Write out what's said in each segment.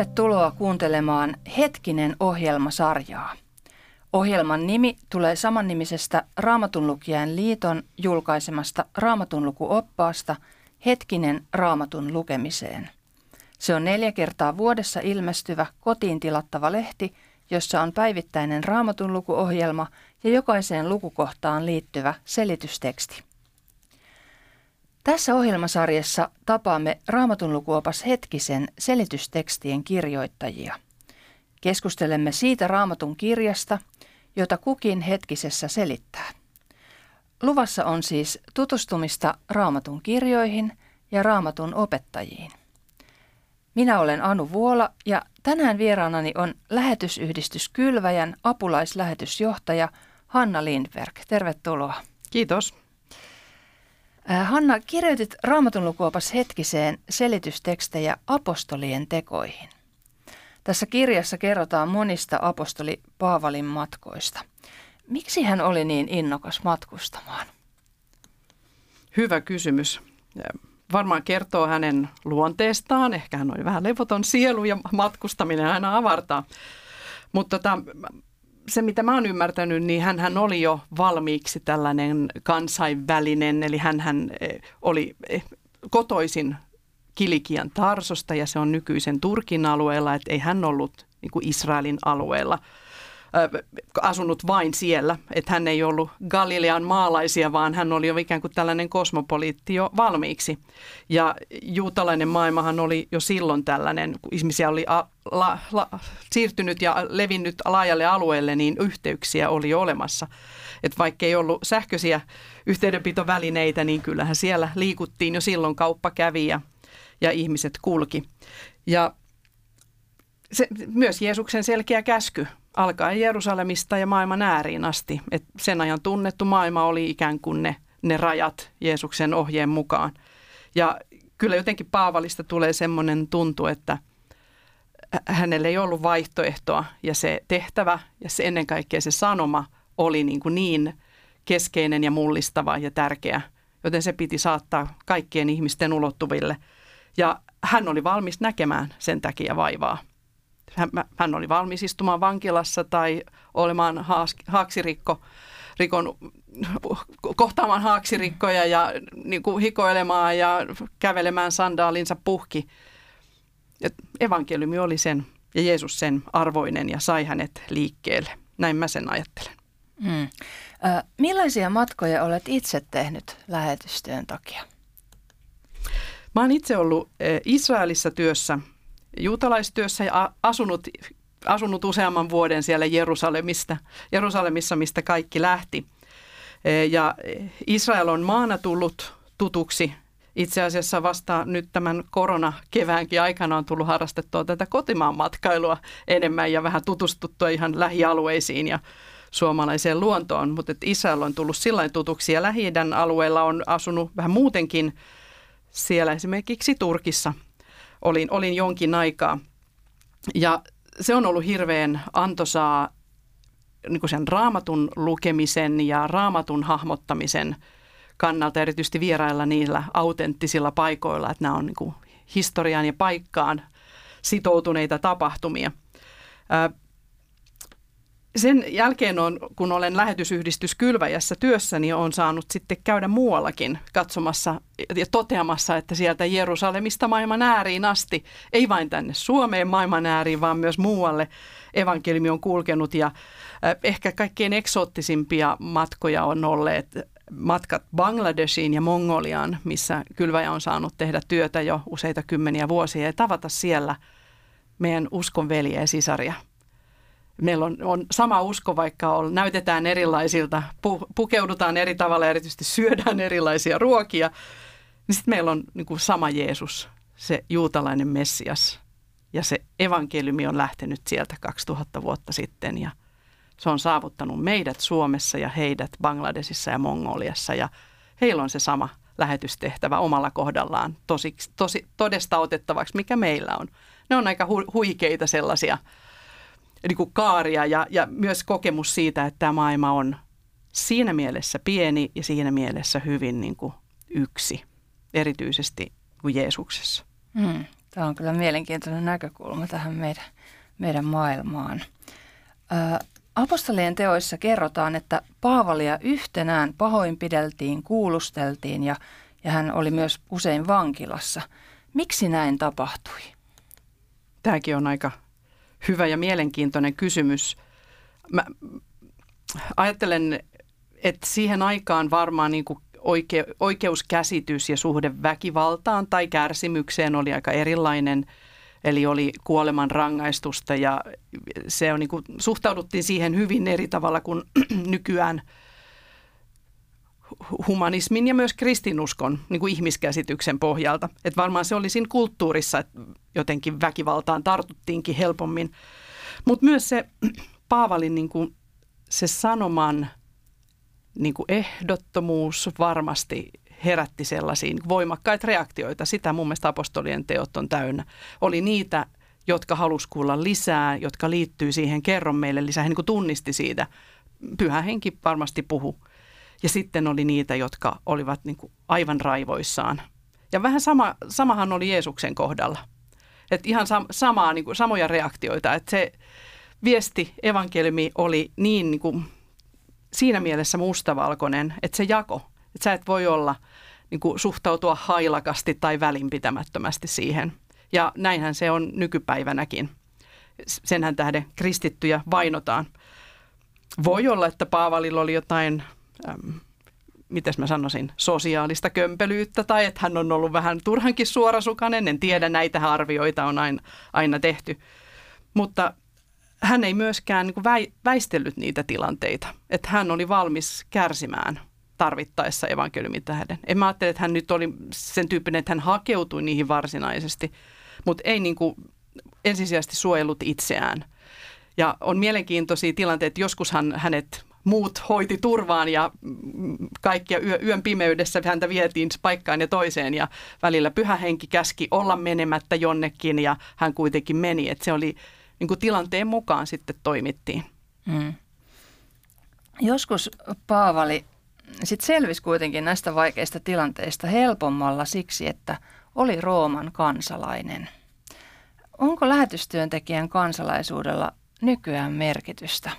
Tervetuloa kuuntelemaan Hetkinen ohjelmasarjaa. Ohjelman nimi tulee samannimisestä Raamatunlukijan liiton julkaisemasta raamatunlukuoppaasta Hetkinen raamatun lukemiseen. Se on neljä kertaa vuodessa ilmestyvä kotiin tilattava lehti, jossa on päivittäinen raamatunlukuohjelma ja jokaiseen lukukohtaan liittyvä selitysteksti. Tässä ohjelmasarjassa tapaamme Raamatun lukuopas hetkisen selitystekstien kirjoittajia. Keskustelemme siitä Raamatun kirjasta, jota kukin hetkisessä selittää. Luvassa on siis tutustumista Raamatun kirjoihin ja Raamatun opettajiin. Minä olen Anu Vuola ja tänään vieraanani on lähetysyhdistys Kylväjän apulaislähetysjohtaja Hanna Lindberg. Tervetuloa. Kiitos. Hanna, kirjoitit Raamatun lukuopas hetkiseen selitystekstejä apostolien tekoihin. Tässä kirjassa kerrotaan monista apostoli Paavalin matkoista. Miksi hän oli niin innokas matkustamaan? Hyvä kysymys. Varmaan kertoo hänen luonteestaan. Ehkä hän oli vähän levoton sielu ja matkustaminen aina avartaa. Mutta tota, se, mitä mä oon ymmärtänyt, niin hän, hän oli jo valmiiksi tällainen kansainvälinen, eli hän, hän e, oli e, kotoisin Kilikian Tarsosta ja se on nykyisen Turkin alueella, että ei hän ollut niin kuin Israelin alueella – asunut vain siellä. Että hän ei ollut Galilean maalaisia, vaan hän oli jo ikään kuin tällainen kosmopoliitti jo valmiiksi. Ja juutalainen maailmahan oli jo silloin tällainen, kun ihmisiä oli a, la, la, siirtynyt ja levinnyt laajalle alueelle, niin yhteyksiä oli jo olemassa. Että vaikka ei ollut sähköisiä yhteydenpitovälineitä, niin kyllähän siellä liikuttiin jo silloin, kauppa kävi ja, ja ihmiset kulki. Ja se, myös Jeesuksen selkeä käsky alkaen Jerusalemista ja maailman ääriin asti. Et sen ajan tunnettu maailma oli ikään kuin ne, ne rajat Jeesuksen ohjeen mukaan. Ja kyllä jotenkin Paavalista tulee semmoinen tuntu, että hänellä ei ollut vaihtoehtoa ja se tehtävä ja se ennen kaikkea se sanoma oli niin, kuin niin keskeinen ja mullistava ja tärkeä, joten se piti saattaa kaikkien ihmisten ulottuville. Ja hän oli valmis näkemään sen takia vaivaa hän, hän oli valmis istumaan vankilassa tai olemaan haaksirikko, rikon, kohtaamaan haaksirikkoja ja niin kuin hikoilemaan ja kävelemään sandaalinsa puhki. Et evankeliumi oli sen ja Jeesus sen arvoinen ja sai hänet liikkeelle. Näin mä sen ajattelen. Hmm. Äh, millaisia matkoja olet itse tehnyt lähetystyön takia? Mä oon itse ollut Israelissa työssä juutalaistyössä ja asunut, asunut useamman vuoden siellä Jerusalemista, Jerusalemissa, mistä kaikki lähti. E, ja Israel on maana tullut tutuksi. Itse asiassa vasta nyt tämän koronakeväänkin aikana on tullut harrastettua tätä kotimaan matkailua enemmän ja vähän tutustuttua ihan lähialueisiin ja suomalaiseen luontoon. Mutta Israel on tullut sillä tutuksi ja lähi alueella on asunut vähän muutenkin siellä esimerkiksi Turkissa – olin, olin jonkin aikaa. Ja se on ollut hirveän antoisaa niin sen raamatun lukemisen ja raamatun hahmottamisen kannalta, erityisesti vierailla niillä autenttisilla paikoilla, että nämä on niin historiaan ja paikkaan sitoutuneita tapahtumia sen jälkeen on, kun olen lähetysyhdistys Kylväjässä työssä, niin olen saanut sitten käydä muuallakin katsomassa ja toteamassa, että sieltä Jerusalemista maailman ääriin asti, ei vain tänne Suomeen maailman ääriin, vaan myös muualle. Evankeliumi on kulkenut ja ehkä kaikkein eksoottisimpia matkoja on olleet matkat Bangladeshiin ja Mongoliaan, missä Kylväjä on saanut tehdä työtä jo useita kymmeniä vuosia ja tavata siellä meidän uskon veljeä ja sisaria – meillä on, on sama usko, vaikka on, näytetään erilaisilta, pu, pukeudutaan eri tavalla, erityisesti syödään erilaisia ruokia, niin sitten meillä on niin kuin sama Jeesus, se juutalainen Messias. Ja se evankeliumi on lähtenyt sieltä 2000 vuotta sitten ja se on saavuttanut meidät Suomessa ja heidät Bangladesissa ja Mongoliassa ja heillä on se sama lähetystehtävä omalla kohdallaan tosi, tosi, todesta otettavaksi, mikä meillä on. Ne on aika hu, huikeita sellaisia niin kuin kaaria ja, ja myös kokemus siitä, että tämä maailma on siinä mielessä pieni ja siinä mielessä hyvin niin kuin yksi, erityisesti kuin Jeesuksessa. Hmm, Tämä on kyllä mielenkiintoinen näkökulma tähän meidän, meidän maailmaan. Ää, apostolien teoissa kerrotaan, että Paavalia yhtenään pahoinpideltiin, kuulusteltiin ja, ja hän oli myös usein vankilassa. Miksi näin tapahtui? Tämäkin on aika hyvä ja mielenkiintoinen kysymys. Mä ajattelen, että siihen aikaan varmaan niin kuin oike, oikeuskäsitys ja suhde väkivaltaan tai kärsimykseen oli aika erilainen. Eli oli kuoleman rangaistusta ja se on niin kuin, suhtauduttiin siihen hyvin eri tavalla kuin nykyään humanismin ja myös kristinuskon niin kuin ihmiskäsityksen pohjalta. Et varmaan se oli siinä kulttuurissa, että jotenkin väkivaltaan tartuttiinkin helpommin. Mutta myös se Paavalin niin kuin, se sanoman niin kuin ehdottomuus varmasti herätti sellaisia voimakkaita reaktioita. Sitä mun mielestä apostolien teot on täynnä. Oli niitä, jotka halusi kuulla lisää, jotka liittyy siihen, kerro meille lisää. Niin kuin tunnisti siitä. Pyhä henki varmasti puhu. Ja sitten oli niitä, jotka olivat niin kuin aivan raivoissaan. Ja vähän sama, samahan oli Jeesuksen kohdalla. Et ihan sam, samaa, niin kuin, samoja reaktioita. Että se viesti, evankeliumi oli niin, niin kuin, siinä mielessä mustavalkoinen, että se jako, että sä et voi olla niin kuin, suhtautua hailakasti tai välinpitämättömästi siihen. Ja näinhän se on nykypäivänäkin. Senhän tähden kristittyjä vainotaan. Voi olla, että Paavalilla oli jotain, äm, mitäs mä sanoisin, sosiaalista kömpelyyttä tai että hän on ollut vähän turhankin suorasukainen. En tiedä, näitä arvioita on aina, aina tehty. Mutta hän ei myöskään niin väistellyt niitä tilanteita, että hän oli valmis kärsimään tarvittaessa evankeliumin tähden. En mä ajattele, että hän nyt oli sen tyyppinen, että hän hakeutui niihin varsinaisesti, mutta ei niin kuin ensisijaisesti suojellut itseään. Ja on mielenkiintoisia tilanteita, joskushan hänet muut hoiti turvaan ja kaikkia yö, yön pimeydessä häntä vietiin paikkaan ja toiseen ja välillä pyhä henki käski olla menemättä jonnekin ja hän kuitenkin meni. että se oli niin kuin tilanteen mukaan sitten toimittiin. Mm. Joskus Paavali sitten selvisi kuitenkin näistä vaikeista tilanteista helpommalla siksi, että oli Rooman kansalainen. Onko lähetystyöntekijän kansalaisuudella nykyään merkitystä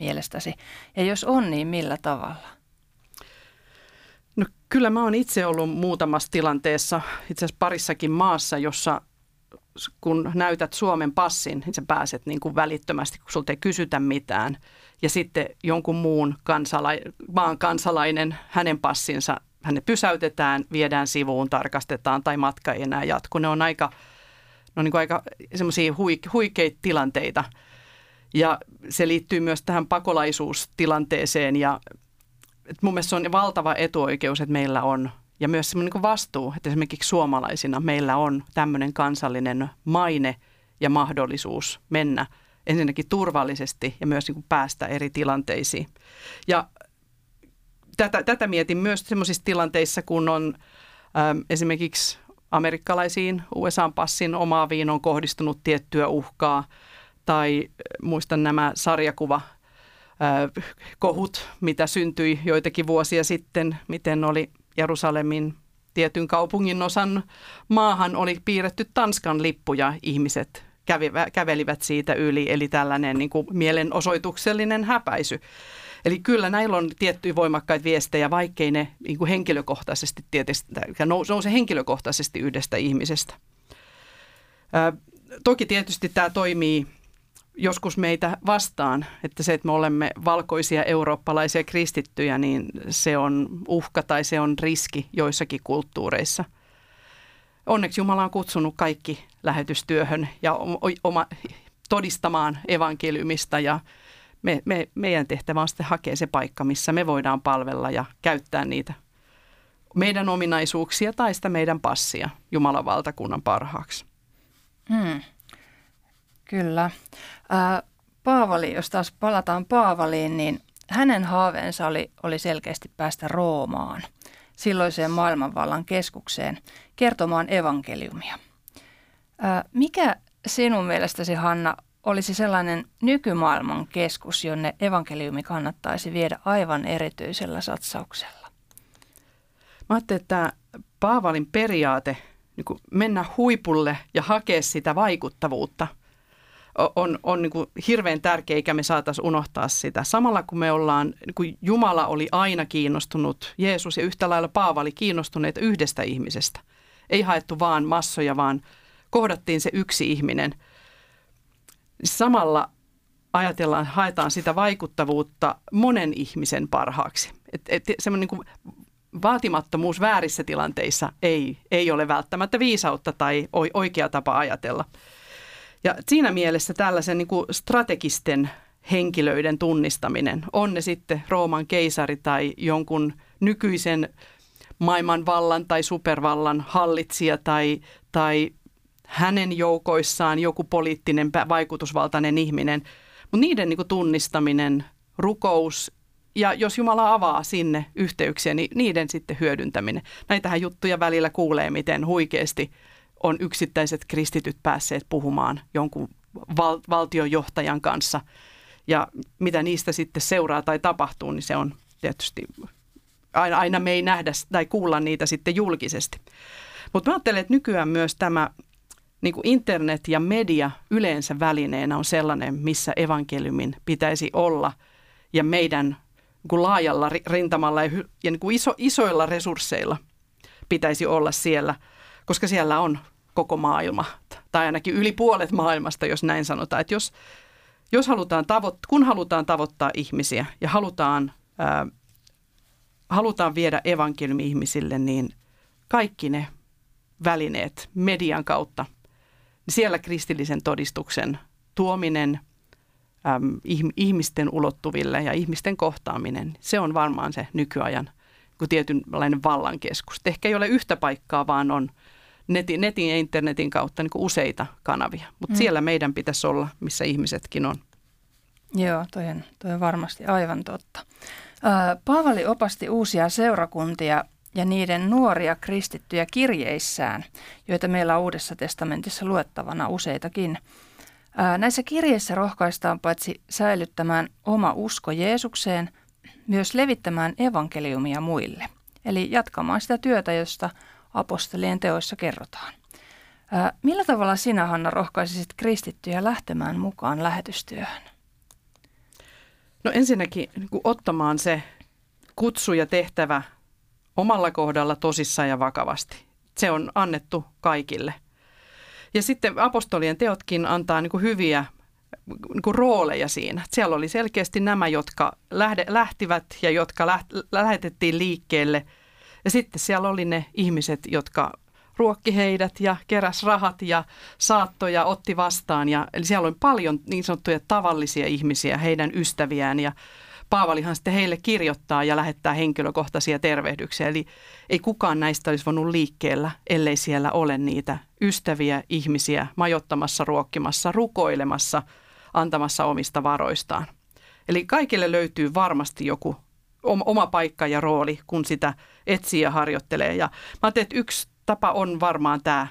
mielestäsi? Ja jos on, niin millä tavalla? No kyllä mä oon itse ollut muutamassa tilanteessa, itse asiassa parissakin maassa, jossa kun näytät Suomen passin, niin sä pääset niin kuin välittömästi, kun sulta ei kysytä mitään. Ja sitten jonkun muun kansala- maan kansalainen, hänen passinsa, hänet pysäytetään, viedään sivuun, tarkastetaan tai matka ei enää jatku. Ne on aika, ne on niin kuin aika semmoisia huik- huikeita tilanteita. Ja se liittyy myös tähän pakolaisuustilanteeseen ja että mun mielestä se on valtava etuoikeus, että meillä on ja myös semmoinen niin vastuu, että esimerkiksi suomalaisina meillä on tämmöinen kansallinen maine ja mahdollisuus mennä ensinnäkin turvallisesti ja myös niin kuin päästä eri tilanteisiin. Ja tätä, tätä mietin myös semmoisissa tilanteissa, kun on äm, esimerkiksi amerikkalaisiin USA-passin omaaviin on kohdistunut tiettyä uhkaa tai muistan nämä sarjakuva kohut, mitä syntyi joitakin vuosia sitten, miten oli Jerusalemin tietyn kaupungin osan maahan oli piirretty Tanskan lippu ja ihmiset kävelivät siitä yli, eli tällainen niin kuin mielenosoituksellinen häpäisy. Eli kyllä näillä on tiettyjä voimakkaita viestejä, vaikkei ne niin kuin henkilökohtaisesti tietysti, nouse henkilökohtaisesti yhdestä ihmisestä. Ää, toki tietysti tämä toimii joskus meitä vastaan, että se, että me olemme valkoisia eurooppalaisia kristittyjä, niin se on uhka tai se on riski joissakin kulttuureissa. Onneksi Jumala on kutsunut kaikki lähetystyöhön ja oma, todistamaan evankeliumista ja me, me, meidän tehtävä on sitten hakea se paikka, missä me voidaan palvella ja käyttää niitä meidän ominaisuuksia tai sitä meidän passia Jumalan valtakunnan parhaaksi. Hmm. Kyllä. Paavali, jos taas palataan Paavaliin, niin hänen haaveensa oli, oli selkeästi päästä Roomaan, silloiseen maailmanvallan keskukseen, kertomaan evankeliumia. Mikä sinun mielestäsi, Hanna, olisi sellainen nykymaailman keskus, jonne evankeliumi kannattaisi viedä aivan erityisellä satsauksella? Mä ajattelin, että Paavalin periaate niin mennä huipulle ja hakea sitä vaikuttavuutta on, on niin kuin hirveän tärkeä, eikä me saataisiin unohtaa sitä. Samalla kun me ollaan, niin kuin Jumala oli aina kiinnostunut, Jeesus ja yhtä lailla Paava oli kiinnostuneita yhdestä ihmisestä. Ei haettu vaan massoja, vaan kohdattiin se yksi ihminen. Samalla ajatellaan, haetaan sitä vaikuttavuutta monen ihmisen parhaaksi. Et, et, semmoinen niin vaatimattomuus väärissä tilanteissa ei, ei ole välttämättä viisautta tai oikea tapa ajatella. Ja siinä mielessä tällaisen niin kuin strategisten henkilöiden tunnistaminen, on ne sitten Rooman keisari tai jonkun nykyisen maailman vallan tai supervallan hallitsija tai, tai hänen joukoissaan joku poliittinen vaikutusvaltainen ihminen. Mutta niiden niin kuin tunnistaminen, rukous ja jos Jumala avaa sinne yhteyksiä, niin niiden sitten hyödyntäminen. Näitähän juttuja välillä kuulee, miten huikeasti on yksittäiset kristityt päässeet puhumaan jonkun val- valtionjohtajan kanssa. Ja mitä niistä sitten seuraa tai tapahtuu, niin se on tietysti, aina, aina me ei nähdä tai kuulla niitä sitten julkisesti. Mutta mä ajattelen, että nykyään myös tämä niin kuin internet ja media yleensä välineenä on sellainen, missä evankeliumin pitäisi olla ja meidän niin laajalla rintamalla ja, ja niin kuin iso, isoilla resursseilla pitäisi olla siellä, koska siellä on koko maailma, tai ainakin yli puolet maailmasta, jos näin sanotaan. Että jos, jos halutaan tavo- kun halutaan tavoittaa ihmisiä ja halutaan, ää, halutaan viedä evankeliumi ihmisille, niin kaikki ne välineet median kautta, niin siellä kristillisen todistuksen tuominen äm, ihmisten ulottuville ja ihmisten kohtaaminen, se on varmaan se nykyajan tietynlainen vallankeskus. Ehkä ei ole yhtä paikkaa, vaan on – netin, netin ja internetin kautta niin useita kanavia. Mutta mm. siellä meidän pitäisi olla, missä ihmisetkin on. Joo, toi on, toi on varmasti aivan totta. Paavali opasti uusia seurakuntia ja niiden nuoria kristittyjä kirjeissään, joita meillä on Uudessa testamentissa luettavana useitakin. Näissä kirjeissä rohkaistaan paitsi säilyttämään oma usko Jeesukseen, myös levittämään evankeliumia muille. Eli jatkamaan sitä työtä, josta apostolien teoissa kerrotaan. Millä tavalla sinä, Hanna, rohkaisisit kristittyjä lähtemään mukaan lähetystyöhön? No ensinnäkin niin kuin ottamaan se kutsu ja tehtävä omalla kohdalla tosissaan ja vakavasti. Se on annettu kaikille. Ja sitten apostolien teotkin antaa niin hyviä niin rooleja siinä. Siellä oli selkeästi nämä, jotka lähtivät ja jotka lähetettiin liikkeelle – ja sitten siellä oli ne ihmiset, jotka ruokki heidät ja keräs rahat ja saattoja otti vastaan. Ja, eli siellä oli paljon niin sanottuja tavallisia ihmisiä, heidän ystäviään ja Paavalihan sitten heille kirjoittaa ja lähettää henkilökohtaisia tervehdyksiä. Eli ei kukaan näistä olisi voinut liikkeellä, ellei siellä ole niitä ystäviä ihmisiä majottamassa, ruokkimassa, rukoilemassa, antamassa omista varoistaan. Eli kaikille löytyy varmasti joku oma paikka ja rooli, kun sitä etsii ja harjoittelee. Ja mä ajattelin, että yksi tapa on varmaan tämä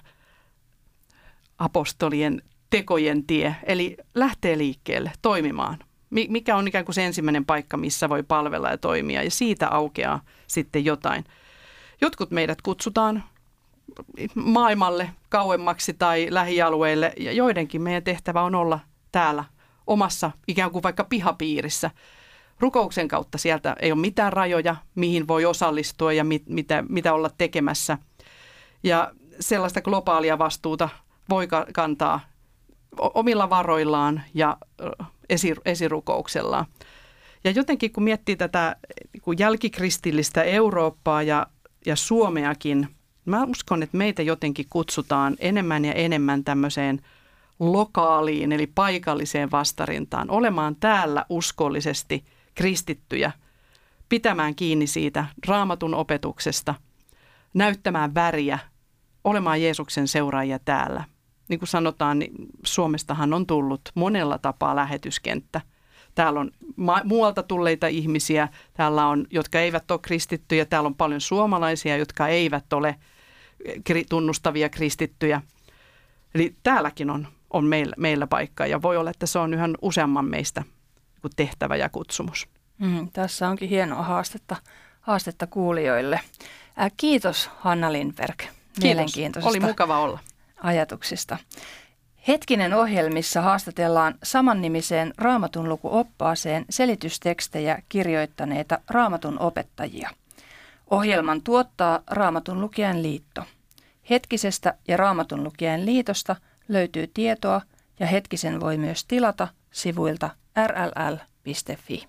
apostolien tekojen tie, eli lähtee liikkeelle toimimaan. Mikä on ikään kuin se ensimmäinen paikka, missä voi palvella ja toimia, ja siitä aukeaa sitten jotain. Jotkut meidät kutsutaan maailmalle kauemmaksi tai lähialueille, ja joidenkin meidän tehtävä on olla täällä omassa ikään kuin vaikka pihapiirissä – rukouksen kautta sieltä ei ole mitään rajoja, mihin voi osallistua ja mit, mitä, mitä olla tekemässä. Ja sellaista globaalia vastuuta voi kantaa omilla varoillaan ja esirukouksellaan. Ja jotenkin kun miettii tätä kun jälkikristillistä Eurooppaa ja, ja Suomeakin, mä uskon, että meitä jotenkin kutsutaan enemmän ja enemmän tämmöiseen lokaaliin eli paikalliseen vastarintaan, olemaan täällä uskollisesti – kristittyjä pitämään kiinni siitä raamatun opetuksesta, näyttämään väriä, olemaan Jeesuksen seuraajia täällä. Niin kuin sanotaan, niin Suomestahan on tullut monella tapaa lähetyskenttä. Täällä on ma- muualta tulleita ihmisiä, täällä on, jotka eivät ole kristittyjä, täällä on paljon suomalaisia, jotka eivät ole tunnustavia kristittyjä. Eli täälläkin on, on meillä, meillä paikka ja voi olla, että se on yhä useamman meistä tehtävä ja kutsumus. Mm, tässä onkin hienoa haastetta, haastetta kuulijoille. Ää, kiitos Hanna Lindberg mielenkiintoisesta Oli mukava olla. ajatuksista. Hetkinen ohjelmissa haastatellaan samannimiseen raamatun lukuoppaaseen selitystekstejä kirjoittaneita raamatun opettajia. Ohjelman tuottaa Raamatun lukijan liitto. Hetkisestä ja Raamatun lukijan liitosta löytyy tietoa ja hetkisen voi myös tilata sivuilta rll.fi.